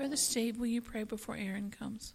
Brother Steve, will you pray before Aaron comes?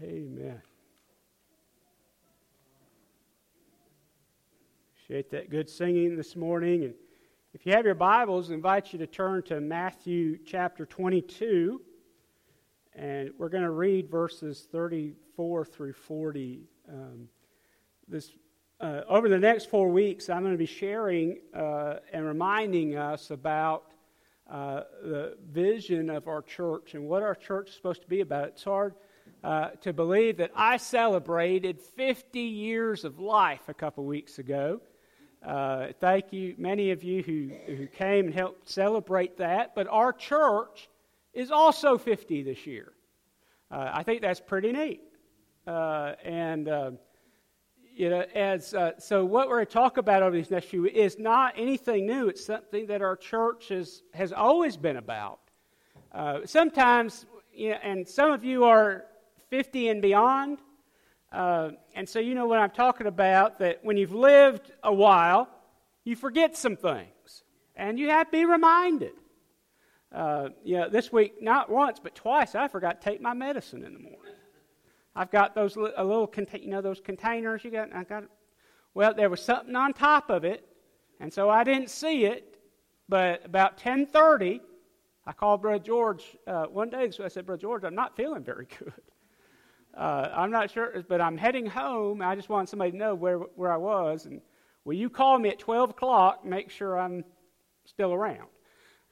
Amen. Appreciate that good singing this morning. And if you have your Bibles, I invite you to turn to Matthew chapter 22. And we're going to read verses 34 through 40. Um, this, uh, over the next four weeks, I'm going to be sharing uh, and reminding us about uh, the vision of our church and what our church is supposed to be about. It's hard uh, to believe that I celebrated 50 years of life a couple weeks ago. Uh, thank you, many of you who, who came and helped celebrate that. But our church is also 50 this year. Uh, I think that's pretty neat. Uh, and, uh, you know, as, uh, so what we're going to talk about over these next few weeks is not anything new. It's something that our church has, has always been about. sometimes, you know, and some of you are 50 and beyond. Uh, and so you know what I'm talking about that when you've lived a while, you forget some things. And you have to be reminded. Uh, you know, this week, not once, but twice, I forgot to take my medicine in the morning. I've got those a little, you know, those containers you got. I got. Well, there was something on top of it, and so I didn't see it. But about 10:30, I called Brother George uh, one day. So I said, Brother George, I'm not feeling very good. Uh, I'm not sure, but I'm heading home. I just want somebody to know where, where I was. And will you call me at 12 o'clock make sure I'm still around?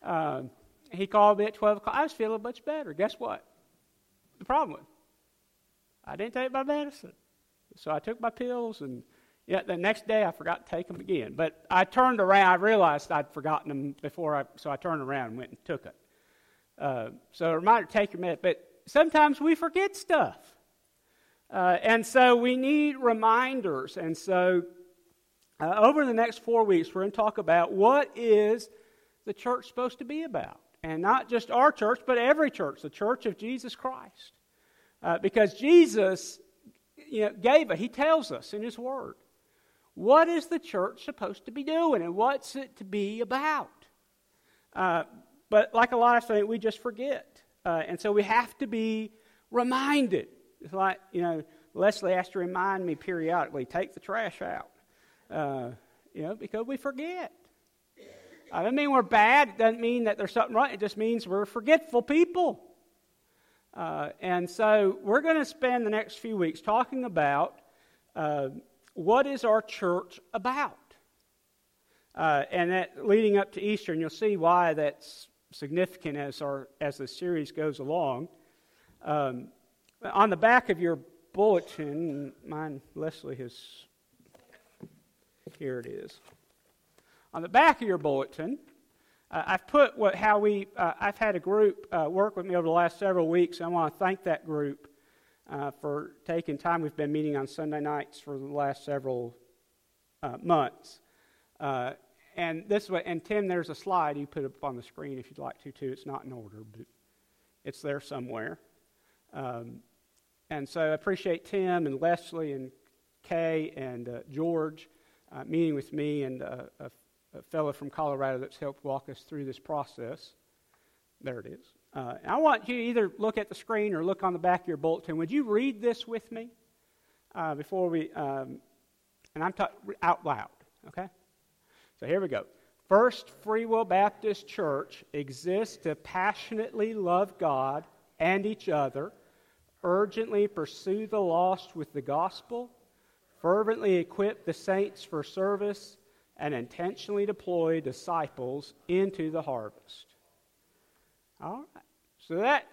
Uh, he called me at 12 o'clock. I was feeling much better. Guess what? The problem was, I didn't take my medicine. So I took my pills, and yeah, the next day I forgot to take them again. But I turned around. I realized I'd forgotten them before, I, so I turned around and went and took it. Uh, so a reminder take your medicine. But sometimes we forget stuff. Uh, and so we need reminders. And so uh, over the next four weeks, we're going to talk about what is the church supposed to be about. And not just our church, but every church, the church of Jesus Christ. Uh, because Jesus you know, gave it, he tells us in his word. What is the church supposed to be doing and what's it to be about? Uh, but like a lot of things, we just forget. Uh, and so we have to be reminded it's like, you know, Leslie has to remind me periodically take the trash out. Uh, you know, because we forget. I don't mean we're bad. It doesn't mean that there's something wrong. It just means we're forgetful people. Uh, and so we're going to spend the next few weeks talking about uh, what is our church about. Uh, and that leading up to Easter, and you'll see why that's significant as our as the series goes along. Um, on the back of your bulletin, mine, Leslie has, here it is. On the back of your bulletin, uh, I've put what, how we, uh, I've had a group uh, work with me over the last several weeks. I want to thank that group uh, for taking time. We've been meeting on Sunday nights for the last several uh, months. Uh, and this way, and Tim, there's a slide you put up on the screen if you'd like to, too. It's not in order, but it's there somewhere. Um, and so I appreciate Tim and Leslie and Kay and uh, George uh, meeting with me and uh, a, a, fellow from Colorado that's helped walk us through this process. There it is. Uh, I want you to either look at the screen or look on the back of your bulletin. Would you read this with me uh, before we, um, and I'm talking out loud, okay? So here we go. First Free Will Baptist Church exists to passionately love God and each other urgently pursue the lost with the gospel, fervently equip the saints for service, and intentionally deploy disciples into the harvest. All right. So that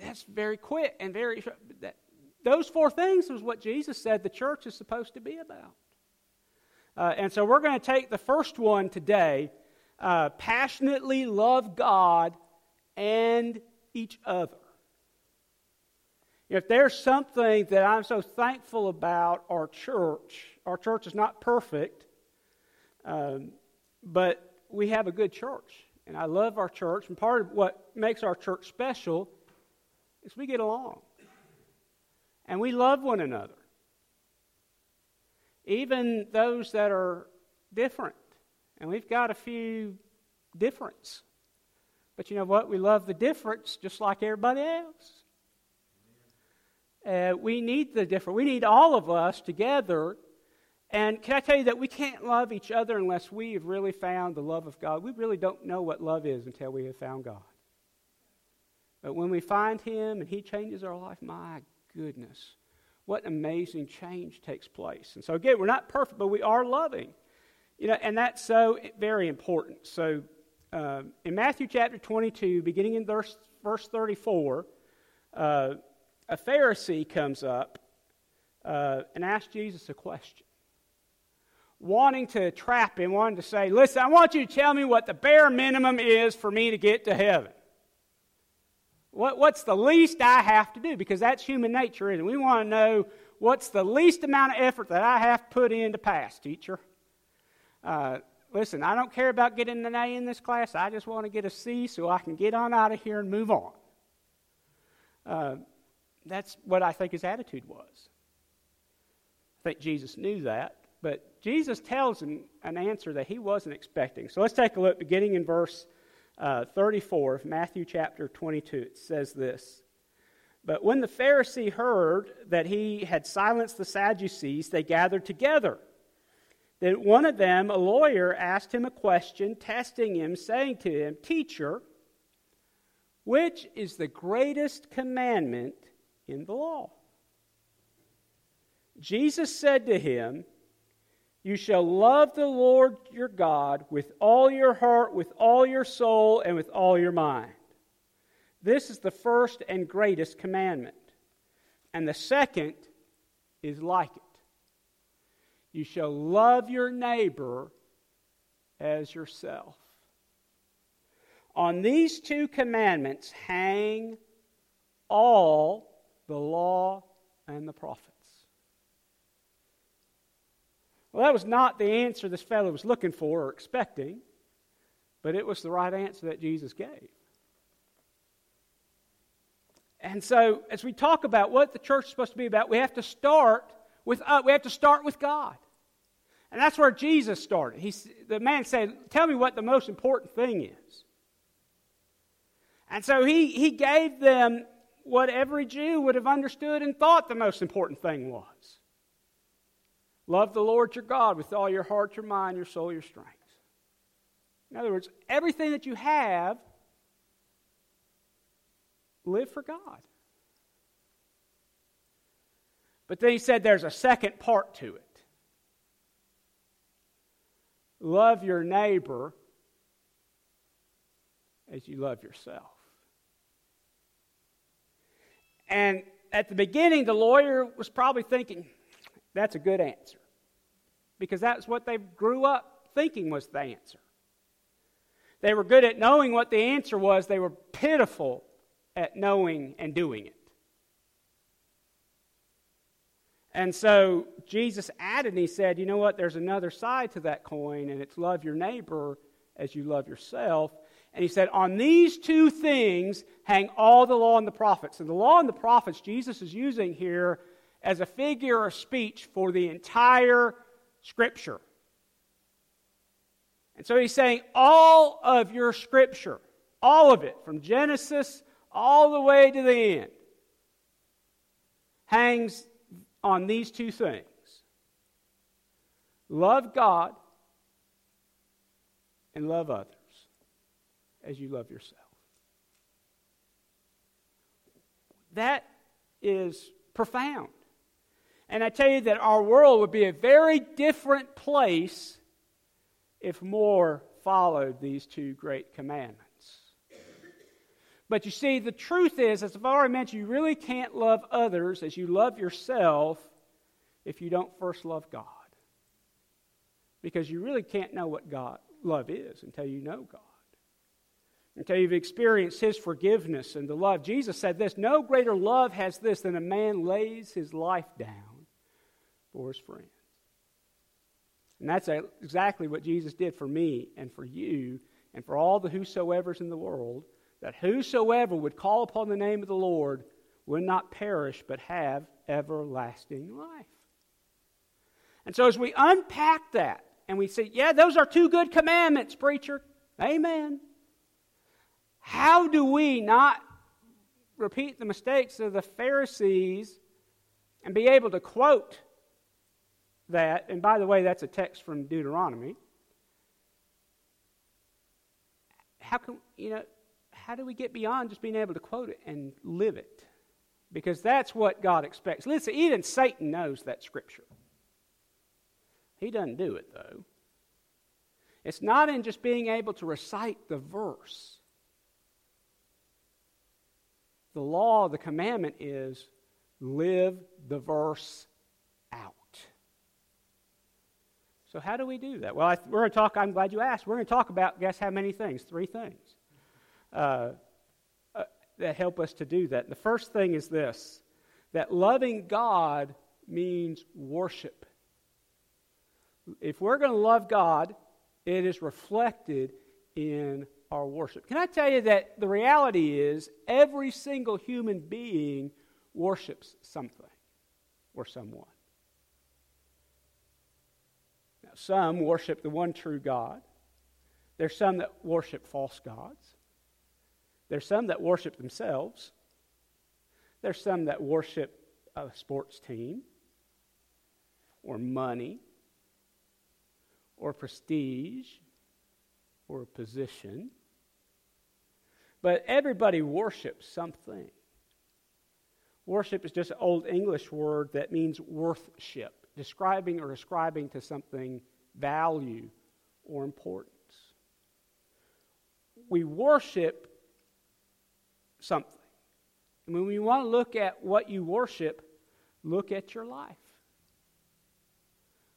that's very quick and very that, those four things is what Jesus said the church is supposed to be about. Uh, and so we're going to take the first one today uh, passionately love God and each other. If there's something that I'm so thankful about our church, our church is not perfect, um, but we have a good church. And I love our church. And part of what makes our church special is we get along. And we love one another. Even those that are different. And we've got a few difference. But you know what? We love the difference just like everybody else. Uh, we need the different. We need all of us together. And can I tell you that we can't love each other unless we have really found the love of God? We really don't know what love is until we have found God. But when we find Him and He changes our life, my goodness, what amazing change takes place. And so, again, we're not perfect, but we are loving. You know, and that's so very important. So, uh, in Matthew chapter 22, beginning in verse, verse 34, uh, a Pharisee comes up uh, and asks Jesus a question, wanting to trap him, wanting to say, Listen, I want you to tell me what the bare minimum is for me to get to heaven. What, what's the least I have to do? Because that's human nature, isn't it? We want to know what's the least amount of effort that I have to put in to pass, teacher. Uh, listen, I don't care about getting an A in this class. I just want to get a C so I can get on out of here and move on. Uh, that's what I think his attitude was. I think Jesus knew that, but Jesus tells him an answer that he wasn't expecting. So let's take a look, beginning in verse uh, 34 of Matthew chapter 22. It says this But when the Pharisee heard that he had silenced the Sadducees, they gathered together. Then one of them, a lawyer, asked him a question, testing him, saying to him, Teacher, which is the greatest commandment in the law? Jesus said to him, You shall love the Lord your God with all your heart, with all your soul, and with all your mind. This is the first and greatest commandment. And the second is like it you shall love your neighbor as yourself. On these two commandments hang all the law and the prophets. Well, that was not the answer this fellow was looking for or expecting, but it was the right answer that Jesus gave. And so, as we talk about what the church is supposed to be about, we have to start with uh, we have to start with God. And that's where Jesus started. He, the man said, Tell me what the most important thing is. And so he, he gave them what every Jew would have understood and thought the most important thing was love the Lord your God with all your heart, your mind, your soul, your strength. In other words, everything that you have, live for God. But then he said there's a second part to it love your neighbor as you love yourself. And at the beginning, the lawyer was probably thinking, that's a good answer. Because that's what they grew up thinking was the answer. They were good at knowing what the answer was, they were pitiful at knowing and doing it. And so Jesus added and he said, You know what? There's another side to that coin, and it's love your neighbor as you love yourself. And he said, On these two things hang all the law and the prophets. And the law and the prophets Jesus is using here as a figure of speech for the entire scripture. And so he's saying, All of your scripture, all of it, from Genesis all the way to the end, hangs on these two things love God and love others as you love yourself. That is profound. And I tell you that our world would be a very different place if more followed these two great commandments. But you see, the truth is, as I've already mentioned, you really can't love others as you love yourself if you don't first love God. Because you really can't know what God love is until you know God. Until you've experienced His forgiveness and the love. Jesus said this No greater love has this than a man lays his life down for his friends. And that's exactly what Jesus did for me and for you and for all the whosoever's in the world, that whosoever would call upon the name of the Lord would not perish but have everlasting life. And so as we unpack that and we say, yeah, those are two good commandments, preacher. Amen. How do we not repeat the mistakes of the Pharisees and be able to quote that? And by the way, that's a text from Deuteronomy. How can, you know, how do we get beyond just being able to quote it and live it? Because that's what God expects. Listen, even Satan knows that scripture. He doesn't do it, though. It's not in just being able to recite the verse. The law, the commandment is live the verse out. So, how do we do that? Well, I, we're going to talk, I'm glad you asked. We're going to talk about, guess how many things? Three things uh, uh, that help us to do that. The first thing is this that loving God means worship. If we're going to love God, it is reflected in our worship. Can I tell you that the reality is every single human being worships something or someone? Now, some worship the one true God. There's some that worship false gods. There's some that worship themselves. There's some that worship a sports team or money or prestige or a position. But everybody worships something. Worship is just an old English word that means worthship, describing or ascribing to something value or importance. We worship something. And when we want to look at what you worship, look at your life.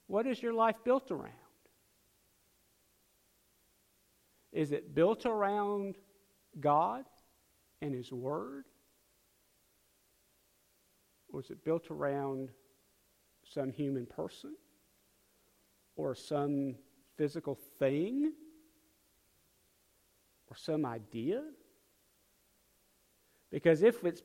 What is your life built around? Is it built around God and His Word? Or is it built around some human person? Or some physical thing? Or some idea? Because if it's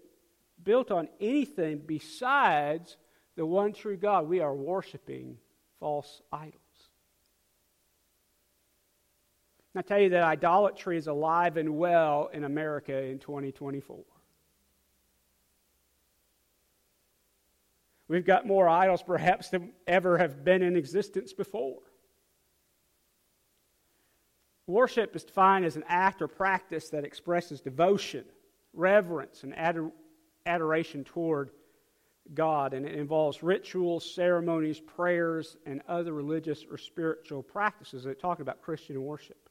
built on anything besides the one true God, we are worshiping false idols. I tell you that idolatry is alive and well in America in 2024. We've got more idols perhaps than ever have been in existence before. Worship is defined as an act or practice that expresses devotion, reverence, and ador- adoration toward God, and it involves rituals, ceremonies, prayers, and other religious or spiritual practices that talk about Christian worship.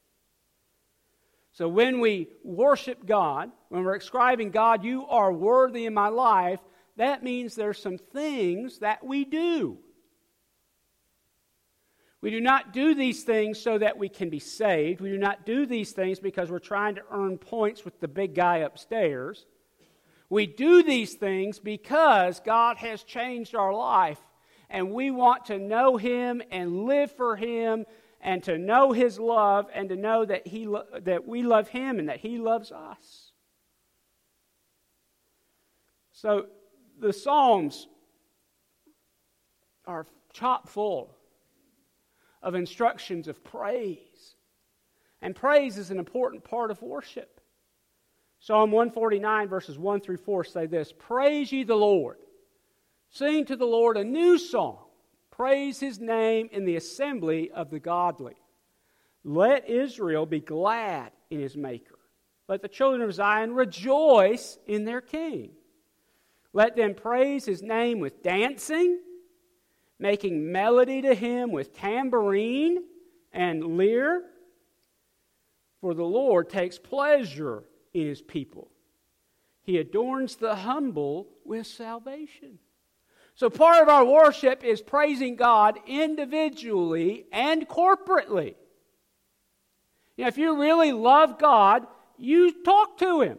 So when we worship God, when we're ascribing God, you are worthy in my life, that means there's some things that we do. We do not do these things so that we can be saved. We do not do these things because we're trying to earn points with the big guy upstairs. We do these things because God has changed our life and we want to know Him and live for Him and to know his love and to know that, he lo- that we love him and that he loves us. So the Psalms are chock full of instructions of praise. And praise is an important part of worship. Psalm 149, verses 1 through 4 say this Praise ye the Lord. Sing to the Lord a new song praise his name in the assembly of the godly. Let Israel be glad in his Maker. Let the children of Zion rejoice in their King. Let them praise his name with dancing, making melody to him with tambourine and lyre. For the Lord takes pleasure in his people. He adorns the humble with salvation. So, part of our worship is praising God individually and corporately. You know, if you really love God, you talk to Him.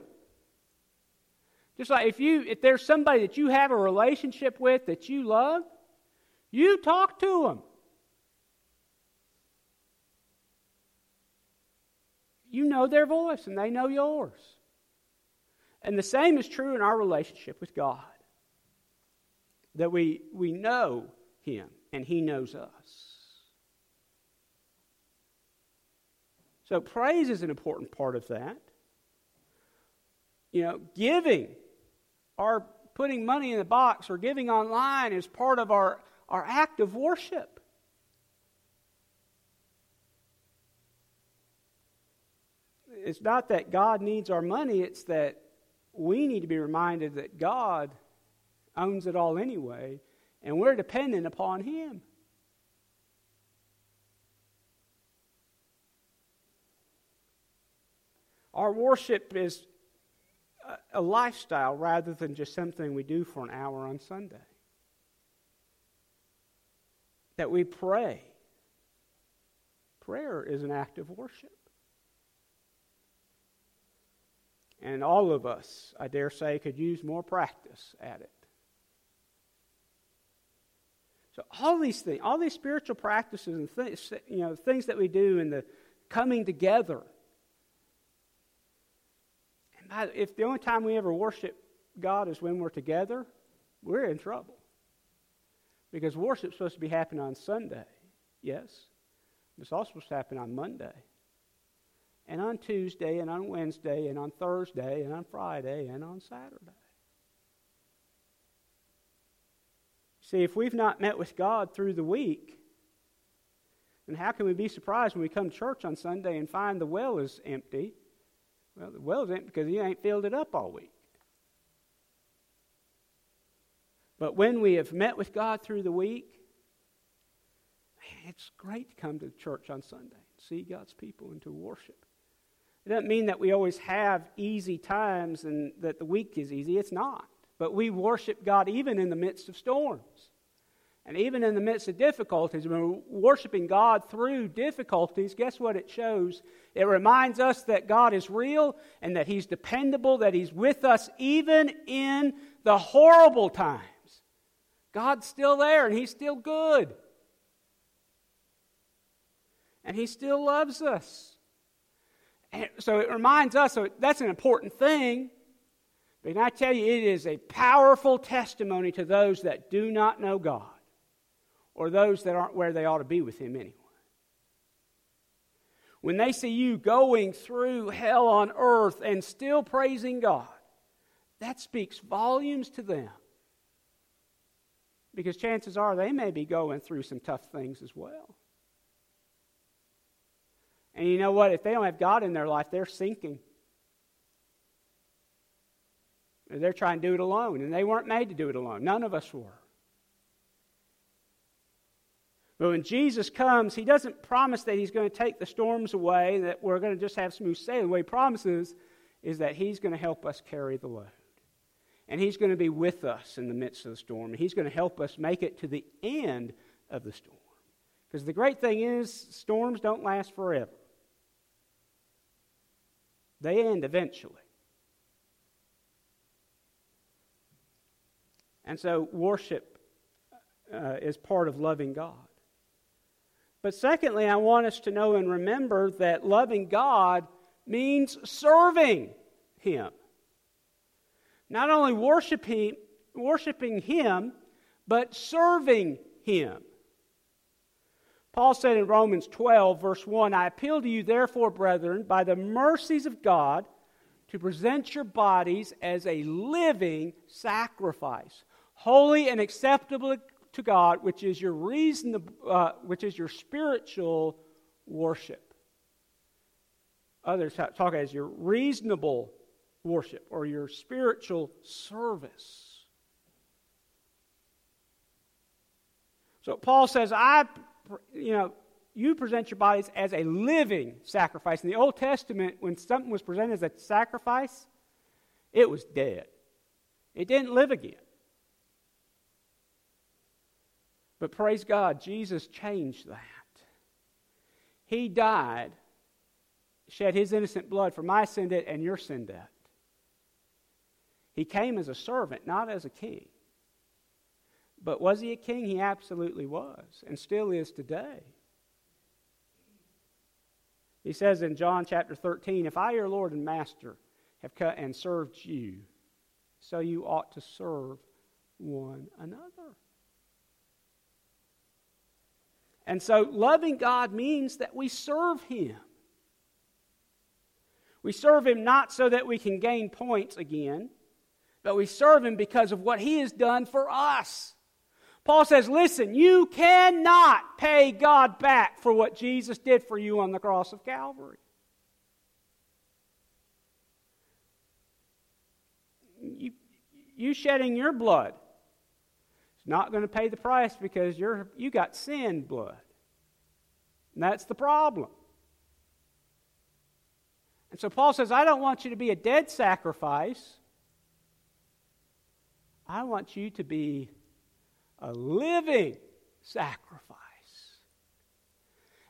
Just like if you if there's somebody that you have a relationship with that you love, you talk to them. You know their voice and they know yours. And the same is true in our relationship with God. That we, we know Him and He knows us. So, praise is an important part of that. You know, giving or putting money in the box or giving online is part of our, our act of worship. It's not that God needs our money, it's that we need to be reminded that God owns it all anyway, and we're dependent upon Him. Our worship is a lifestyle rather than just something we do for an hour on Sunday. That we pray. Prayer is an act of worship. And all of us, I dare say, could use more practice at it. So all these things, all these spiritual practices and things, you know, things that we do in the coming together and if the only time we ever worship God is when we're together, we're in trouble. Because worship's supposed to be happening on Sunday, yes. It's also supposed to happen on Monday. And on Tuesday, and on Wednesday, and on Thursday, and on Friday, and on Saturday. See, if we've not met with God through the week, then how can we be surprised when we come to church on Sunday and find the well is empty well, the well's empty because you ain't filled it up all week. But when we have met with God through the week, man, it's great to come to church on Sunday and see God's people and to worship. It doesn't mean that we always have easy times and that the week is easy. It's not. But we worship God even in the midst of storms. And even in the midst of difficulties, when we're worshiping God through difficulties, guess what it shows? It reminds us that God is real and that He's dependable, that He's with us even in the horrible times. God's still there and He's still good. And He still loves us. And so it reminds us, so that's an important thing. But I tell you, it is a powerful testimony to those that do not know God or those that aren't where they ought to be with Him anyway. When they see you going through hell on earth and still praising God, that speaks volumes to them. Because chances are they may be going through some tough things as well. And you know what? If they don't have God in their life, they're sinking. They're trying to do it alone, and they weren't made to do it alone. None of us were. But when Jesus comes, he doesn't promise that he's going to take the storms away, that we're going to just have smooth sailing. What he promises is that he's going to help us carry the load. And he's going to be with us in the midst of the storm. And he's going to help us make it to the end of the storm. Because the great thing is, storms don't last forever, they end eventually. And so, worship uh, is part of loving God. But secondly, I want us to know and remember that loving God means serving Him. Not only worshiping, worshiping Him, but serving Him. Paul said in Romans 12, verse 1 I appeal to you, therefore, brethren, by the mercies of God, to present your bodies as a living sacrifice, holy and acceptable to God, which is your reason, uh, which is your spiritual worship. Others talk as your reasonable worship or your spiritual service. So Paul says, I, you know, you present your bodies as a living sacrifice. In the Old Testament, when something was presented as a sacrifice, it was dead. It didn't live again. But praise God, Jesus changed that. He died, shed his innocent blood for my sin debt and your sin debt. He came as a servant, not as a king. But was he a king? He absolutely was, and still is today. He says in John chapter 13, If I, your Lord and Master, have cut and served you, so you ought to serve one another. And so, loving God means that we serve Him. We serve Him not so that we can gain points again, but we serve Him because of what He has done for us. Paul says, Listen, you cannot pay God back for what Jesus did for you on the cross of Calvary. You, you shedding your blood not going to pay the price because you're, you got sin blood. And that's the problem. And so Paul says, I don't want you to be a dead sacrifice. I want you to be a living sacrifice.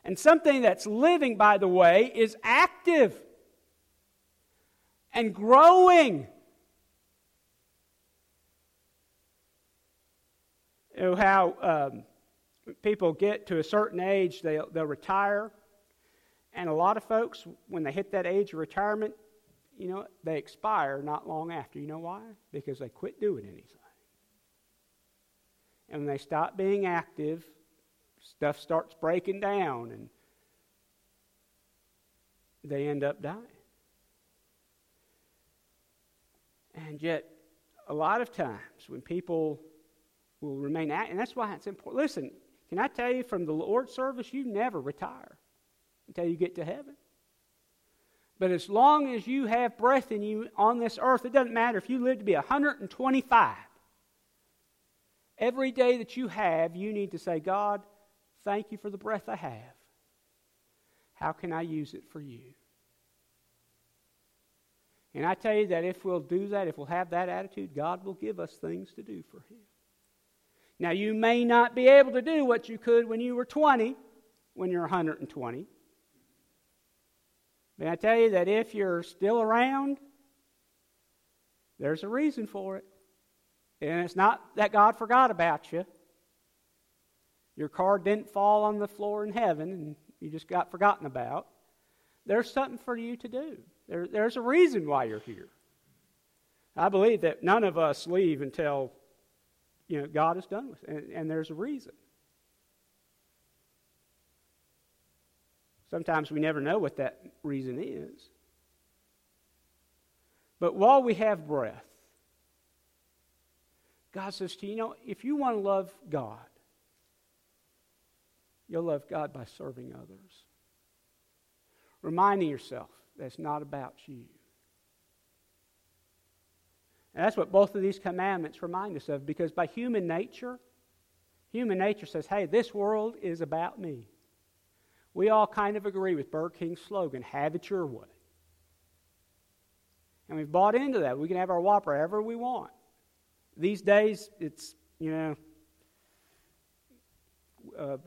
And something that's living, by the way, is active and growing. You know how um, people get to a certain age, they'll, they'll retire. And a lot of folks, when they hit that age of retirement, you know, they expire not long after. You know why? Because they quit doing anything. And when they stop being active, stuff starts breaking down and they end up dying. And yet, a lot of times when people will remain active, and that's why it's important. Listen, can I tell you from the Lord's service, you never retire until you get to heaven. But as long as you have breath in you on this earth, it doesn't matter if you live to be 125. Every day that you have, you need to say, God, thank you for the breath I have. How can I use it for you? And I tell you that if we'll do that, if we'll have that attitude, God will give us things to do for Him. Now, you may not be able to do what you could when you were 20, when you're 120. But I tell you that if you're still around, there's a reason for it. And it's not that God forgot about you. Your car didn't fall on the floor in heaven and you just got forgotten about. There's something for you to do. There, there's a reason why you're here. I believe that none of us leave until you know God is done with it, and, and there's a reason. Sometimes we never know what that reason is. But while we have breath, God says to you, you know, if you want to love God, you'll love God by serving others. Reminding yourself that it's not about you. And that's what both of these commandments remind us of because by human nature, human nature says, hey, this world is about me. We all kind of agree with Burger King's slogan, have it your way. And we've bought into that. We can have our Whopper however we want. These days, it's, you know, a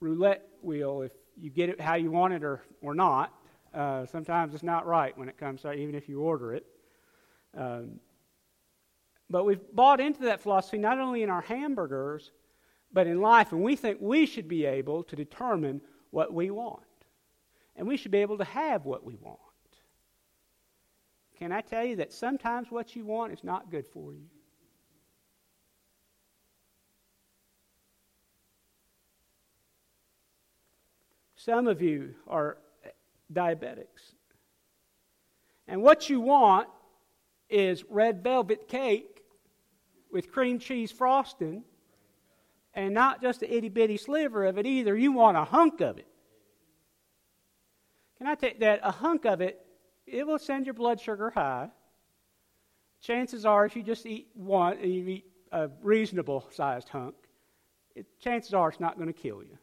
roulette wheel if you get it how you want it or, or not. Uh, sometimes it's not right when it comes to even if you order it. Um, but we've bought into that philosophy not only in our hamburgers, but in life, and we think we should be able to determine what we want. And we should be able to have what we want. Can I tell you that sometimes what you want is not good for you? Some of you are diabetics. And what you want is red velvet cake with cream cheese frosting, and not just an itty bitty sliver of it either. You want a hunk of it. Can I take that? A hunk of it, it will send your blood sugar high. Chances are, if you just eat one, and you eat a reasonable sized hunk, it, chances are it's not going to kill you.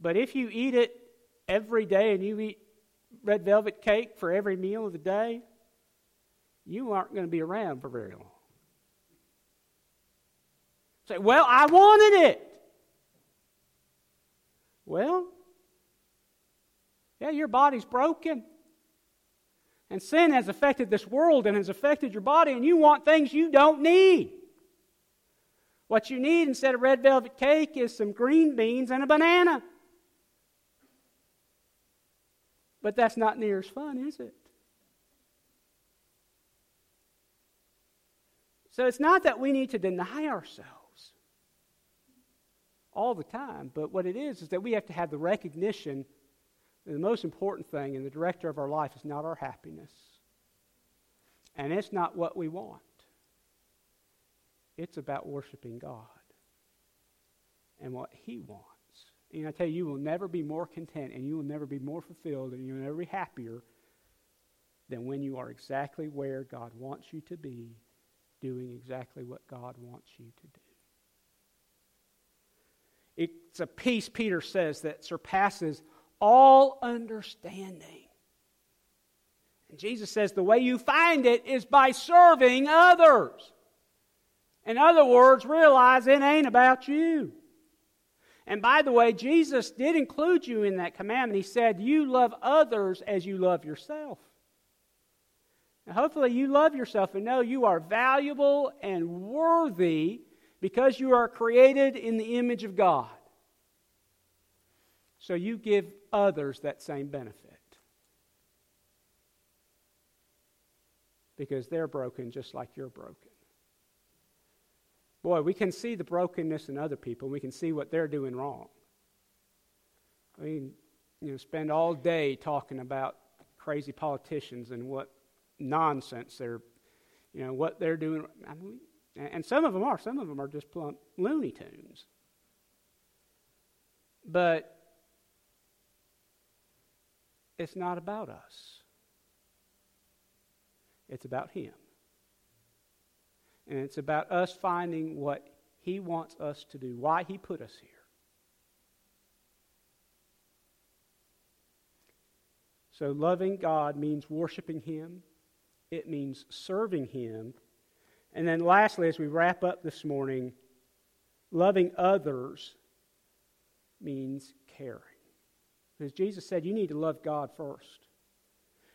But if you eat it every day and you eat red velvet cake for every meal of the day, you aren't going to be around for very long. Say, well, I wanted it. Well, yeah, your body's broken. And sin has affected this world and has affected your body, and you want things you don't need. What you need instead of red velvet cake is some green beans and a banana. But that's not near as fun, is it? So it's not that we need to deny ourselves all the time, but what it is is that we have to have the recognition that the most important thing in the director of our life is not our happiness. And it's not what we want. It's about worshiping God and what He wants. And I tell you, you will never be more content and you will never be more fulfilled and you'll never be happier than when you are exactly where God wants you to be, doing exactly what God wants you to do. It's a peace, Peter says, that surpasses all understanding. And Jesus says the way you find it is by serving others. In other words, realize it ain't about you. And by the way, Jesus did include you in that commandment. He said, You love others as you love yourself. Now, hopefully, you love yourself and know you are valuable and worthy because you are created in the image of God. So you give others that same benefit. Because they're broken just like you're broken. Boy, we can see the brokenness in other people. We can see what they're doing wrong. I mean, you know, spend all day talking about crazy politicians and what nonsense they're, you know, what they're doing. And some of them are. Some of them are just plump Looney Tunes. But it's not about us. It's about Him. And it's about us finding what He wants us to do, why He put us here. So, loving God means worshiping Him, it means serving Him. And then, lastly, as we wrap up this morning, loving others means caring. Because Jesus said, You need to love God first.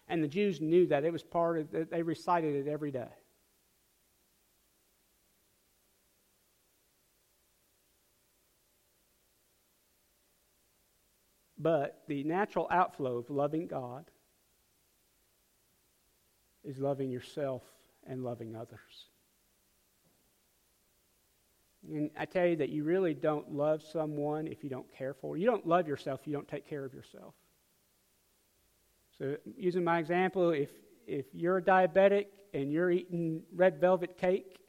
And the Jews knew that. It was part of, that they recited it every day. But the natural outflow of loving God is loving yourself and loving others. And I tell you that you really don't love someone if you don't care for. You don't love yourself if you don't take care of yourself. So, using my example, if if you're a diabetic and you're eating red velvet cake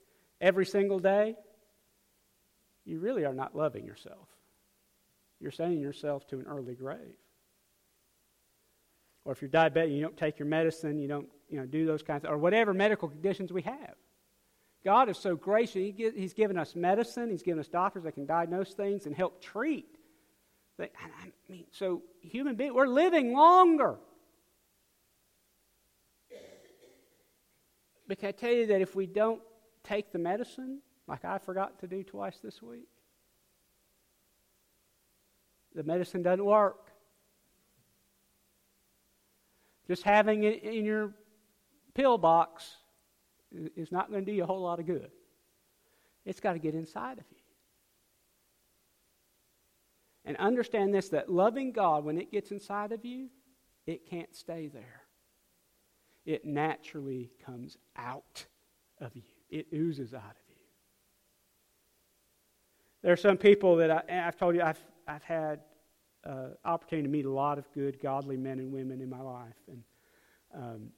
every single day, you really are not loving yourself you're sending yourself to an early grave. Or if you're diabetic, you don't take your medicine, you don't you know, do those kinds of, or whatever medical conditions we have. God is so gracious. He, he's given us medicine. He's given us doctors that can diagnose things and help treat. I mean, so human beings, we're living longer. But can I tell you that if we don't take the medicine, like I forgot to do twice this week, the medicine doesn't work. Just having it in your pill box is not going to do you a whole lot of good. It's got to get inside of you. And understand this that loving God, when it gets inside of you, it can't stay there. It naturally comes out of you, it oozes out of you. There are some people that I, have told you I've, I've had uh, opportunity to meet a lot of good, godly men and women in my life. And um,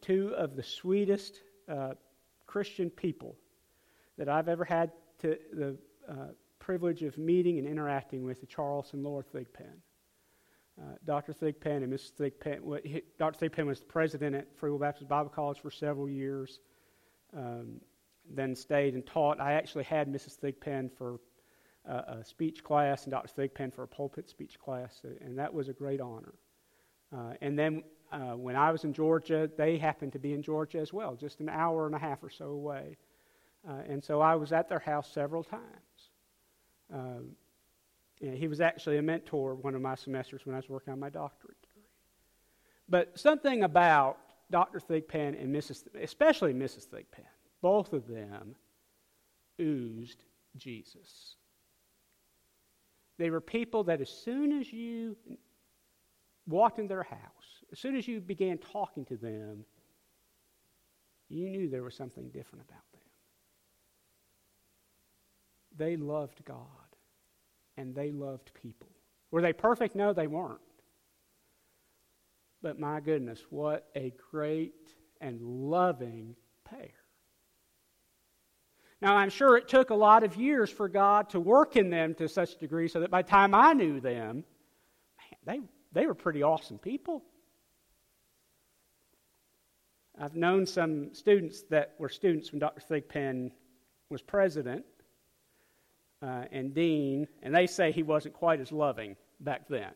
two of the sweetest uh, Christian people that I've ever had to, the uh, privilege of meeting and interacting with are Charles and Laura Thigpen. Uh, Dr. Thigpen and Mrs. Thigpen, he, Dr. Thigpen was the president at Free Will Baptist Bible College for several years, um, then stayed and taught. I actually had Mrs. Thigpen for a speech class and Dr. Thigpen for a pulpit speech class, and that was a great honor. Uh, and then uh, when I was in Georgia, they happened to be in Georgia as well, just an hour and a half or so away. Uh, and so I was at their house several times. Um, he was actually a mentor one of my semesters when I was working on my doctorate degree. But something about Dr. Thigpen and Mrs. especially Mrs. Thigpen, both of them oozed Jesus. They were people that as soon as you walked in their house, as soon as you began talking to them, you knew there was something different about them. They loved God and they loved people. Were they perfect? No, they weren't. But my goodness, what a great and loving pair. Now, I'm sure it took a lot of years for God to work in them to such a degree so that by the time I knew them, man, they, they were pretty awesome people. I've known some students that were students when Dr. Thigpen was president uh, and dean, and they say he wasn't quite as loving back then.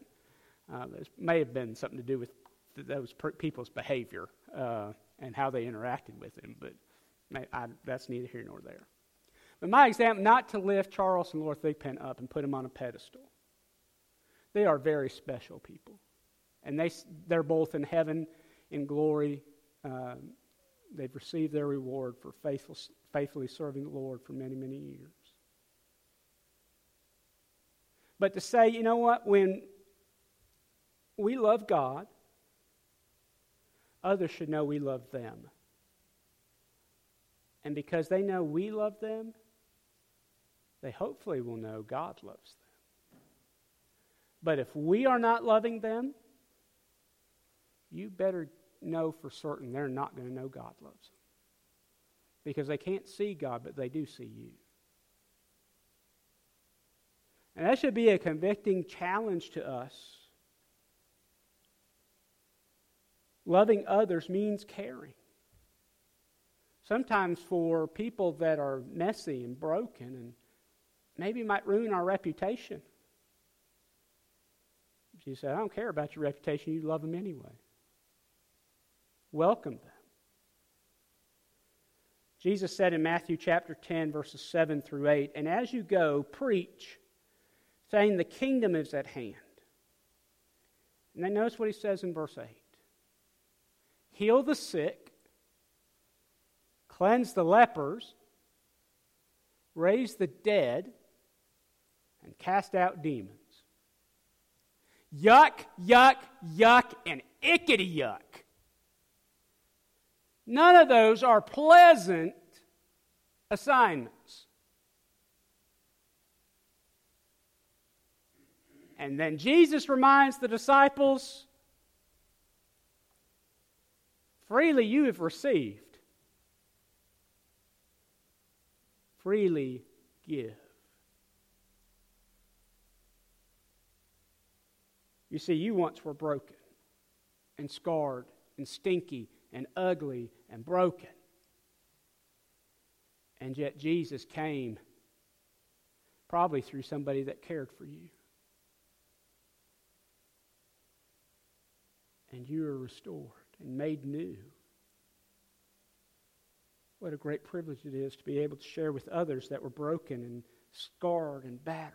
Uh, this may have been something to do with those people's behavior uh, and how they interacted with him, but I, that's neither here nor there. But my example, not to lift Charles and Laura Thigpen up and put them on a pedestal. They are very special people. And they, they're both in heaven in glory. Um, they've received their reward for faithful, faithfully serving the Lord for many, many years. But to say, you know what, when we love God, others should know we love them. And because they know we love them, they hopefully will know God loves them. But if we are not loving them, you better know for certain they're not going to know God loves them. Because they can't see God, but they do see you. And that should be a convicting challenge to us. Loving others means caring. Sometimes for people that are messy and broken and maybe might ruin our reputation. Jesus said, I don't care about your reputation, you love them anyway. Welcome them. Jesus said in Matthew chapter 10, verses 7 through 8, And as you go, preach, saying, The kingdom is at hand. And then notice what he says in verse 8 Heal the sick cleanse the lepers, raise the dead, and cast out demons. Yuck, yuck, yuck, and ickety yuck. None of those are pleasant assignments. And then Jesus reminds the disciples freely you have received. freely give. You see, you once were broken and scarred and stinky and ugly and broken. And yet Jesus came probably through somebody that cared for you. And you were restored and made new. What a great privilege it is to be able to share with others that were broken and scarred and battered.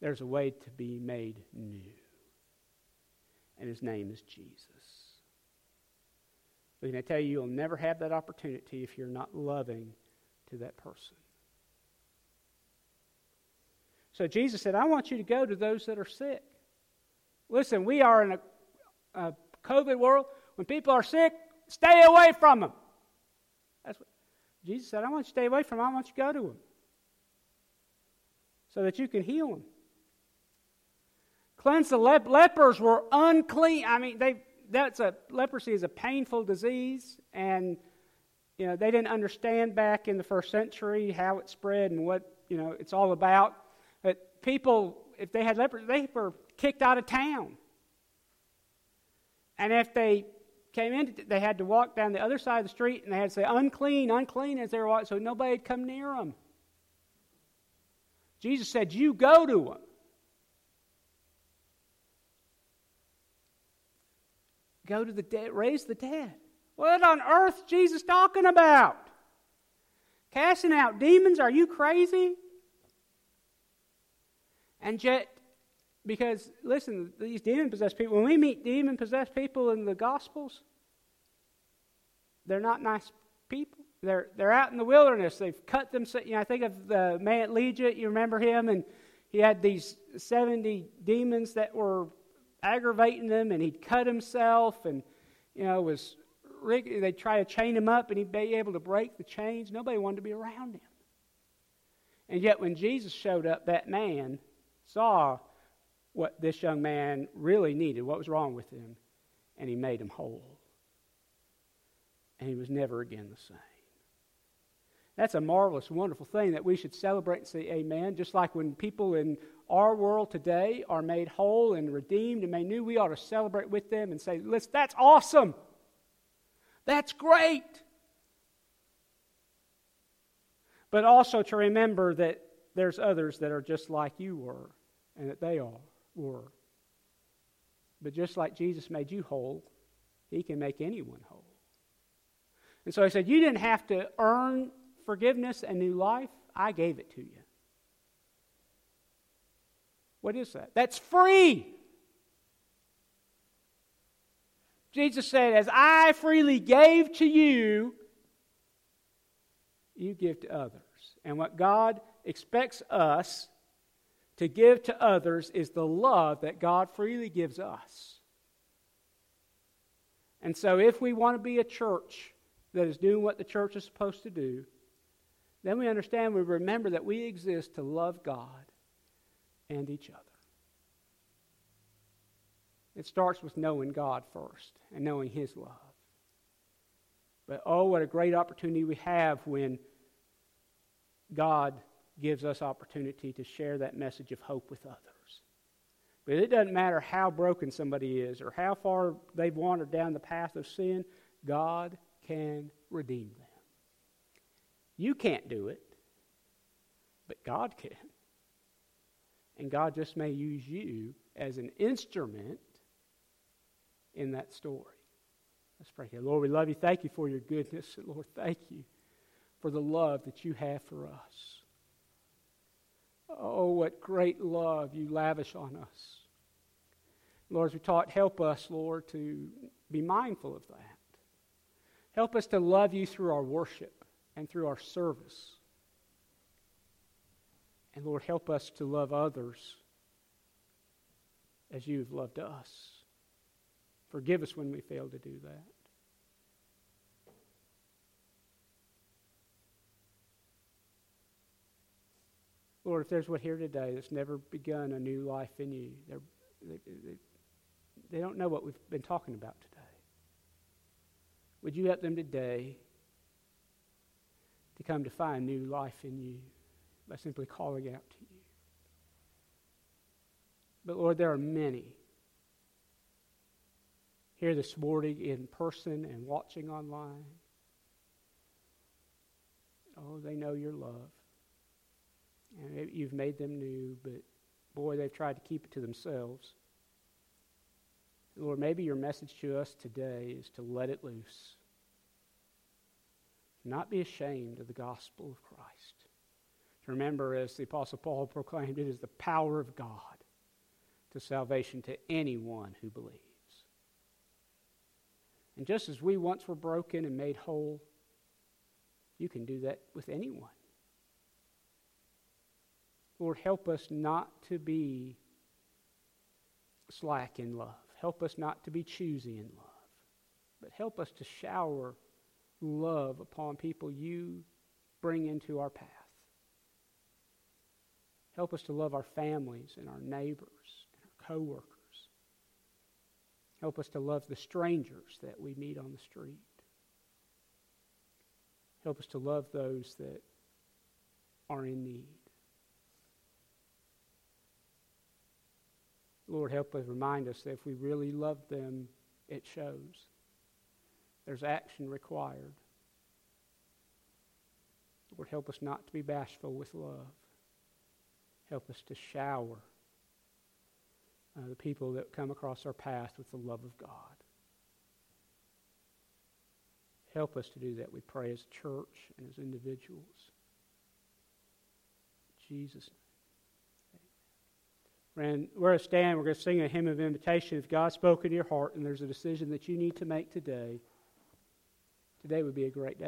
There's a way to be made new. And his name is Jesus. But can I tell you, you'll never have that opportunity if you're not loving to that person. So Jesus said, I want you to go to those that are sick. Listen, we are in a, a COVID world. When people are sick, stay away from them. That's what Jesus said. I want you to stay away from them. I want you to go to them so that you can heal them. Cleanse the lep- lepers were unclean. I mean, they that's a leprosy is a painful disease, and you know they didn't understand back in the first century how it spread and what you know it's all about. But people, if they had leprosy, they were kicked out of town. And if they came in, they had to walk down the other side of the street and they had to say, unclean, unclean as they were walking, so nobody would come near them. Jesus said, You go to them. Go to the dead, raise the dead. What on earth Jesus talking about? Casting out demons? Are you crazy? And yet, because, listen, these demon possessed people, when we meet demon possessed people in the Gospels, they're not nice people. They're, they're out in the wilderness. They've cut them. You know, I think of the man at. You remember him? And he had these 70 demons that were aggravating them, and he'd cut himself and, you know, was they'd try to chain him up and he'd be able to break the chains. Nobody wanted to be around him. And yet, when Jesus showed up, that man saw what this young man really needed, what was wrong with him, and he made him whole. And he was never again the same. That's a marvelous, wonderful thing that we should celebrate and say amen. Just like when people in our world today are made whole and redeemed and made new, we ought to celebrate with them and say, Listen, that's awesome. That's great. But also to remember that there's others that are just like you were and that they all were. But just like Jesus made you whole, he can make anyone whole. And so I said, You didn't have to earn forgiveness and new life. I gave it to you. What is that? That's free. Jesus said, As I freely gave to you, you give to others. And what God expects us to give to others is the love that God freely gives us. And so, if we want to be a church that is doing what the church is supposed to do, then we understand, we remember that we exist to love God and each other. It starts with knowing God first and knowing His love. But oh, what a great opportunity we have when God gives us opportunity to share that message of hope with others. But it doesn't matter how broken somebody is or how far they've wandered down the path of sin, God can redeem them. You can't do it, but God can. And God just may use you as an instrument in that story. Let's pray. Lord, we love you. Thank you for your goodness. And Lord, thank you for the love that you have for us. Oh, what great love you lavish on us. Lord, as we taught, help us, Lord, to be mindful of that. Help us to love you through our worship and through our service. And Lord, help us to love others as you have loved us. Forgive us when we fail to do that. Lord, if there's one here today that's never begun a new life in you, they, they, they don't know what we've been talking about today. Would you help them today to come to find new life in you by simply calling out to you. But Lord, there are many here this morning in person and watching online. Oh, they know your love. And you've made them new, but boy, they've tried to keep it to themselves. Lord, maybe your message to us today is to let it loose not be ashamed of the gospel of Christ. To remember, as the Apostle Paul proclaimed, it is the power of God to salvation to anyone who believes. And just as we once were broken and made whole, you can do that with anyone. Lord, help us not to be slack in love. Help us not to be choosy in love. But help us to shower love upon people you bring into our path. Help us to love our families and our neighbors and our coworkers. Help us to love the strangers that we meet on the street. Help us to love those that are in need. Lord, help us remind us that if we really love them, it shows. There's action required. Lord, help us not to be bashful with love. Help us to shower uh, the people that come across our path with the love of God. Help us to do that, we pray, as a church and as individuals. Jesus. Friend, we're going to stand. We're going to sing a hymn of invitation. If God spoke in your heart and there's a decision that you need to make today, today would be a great day.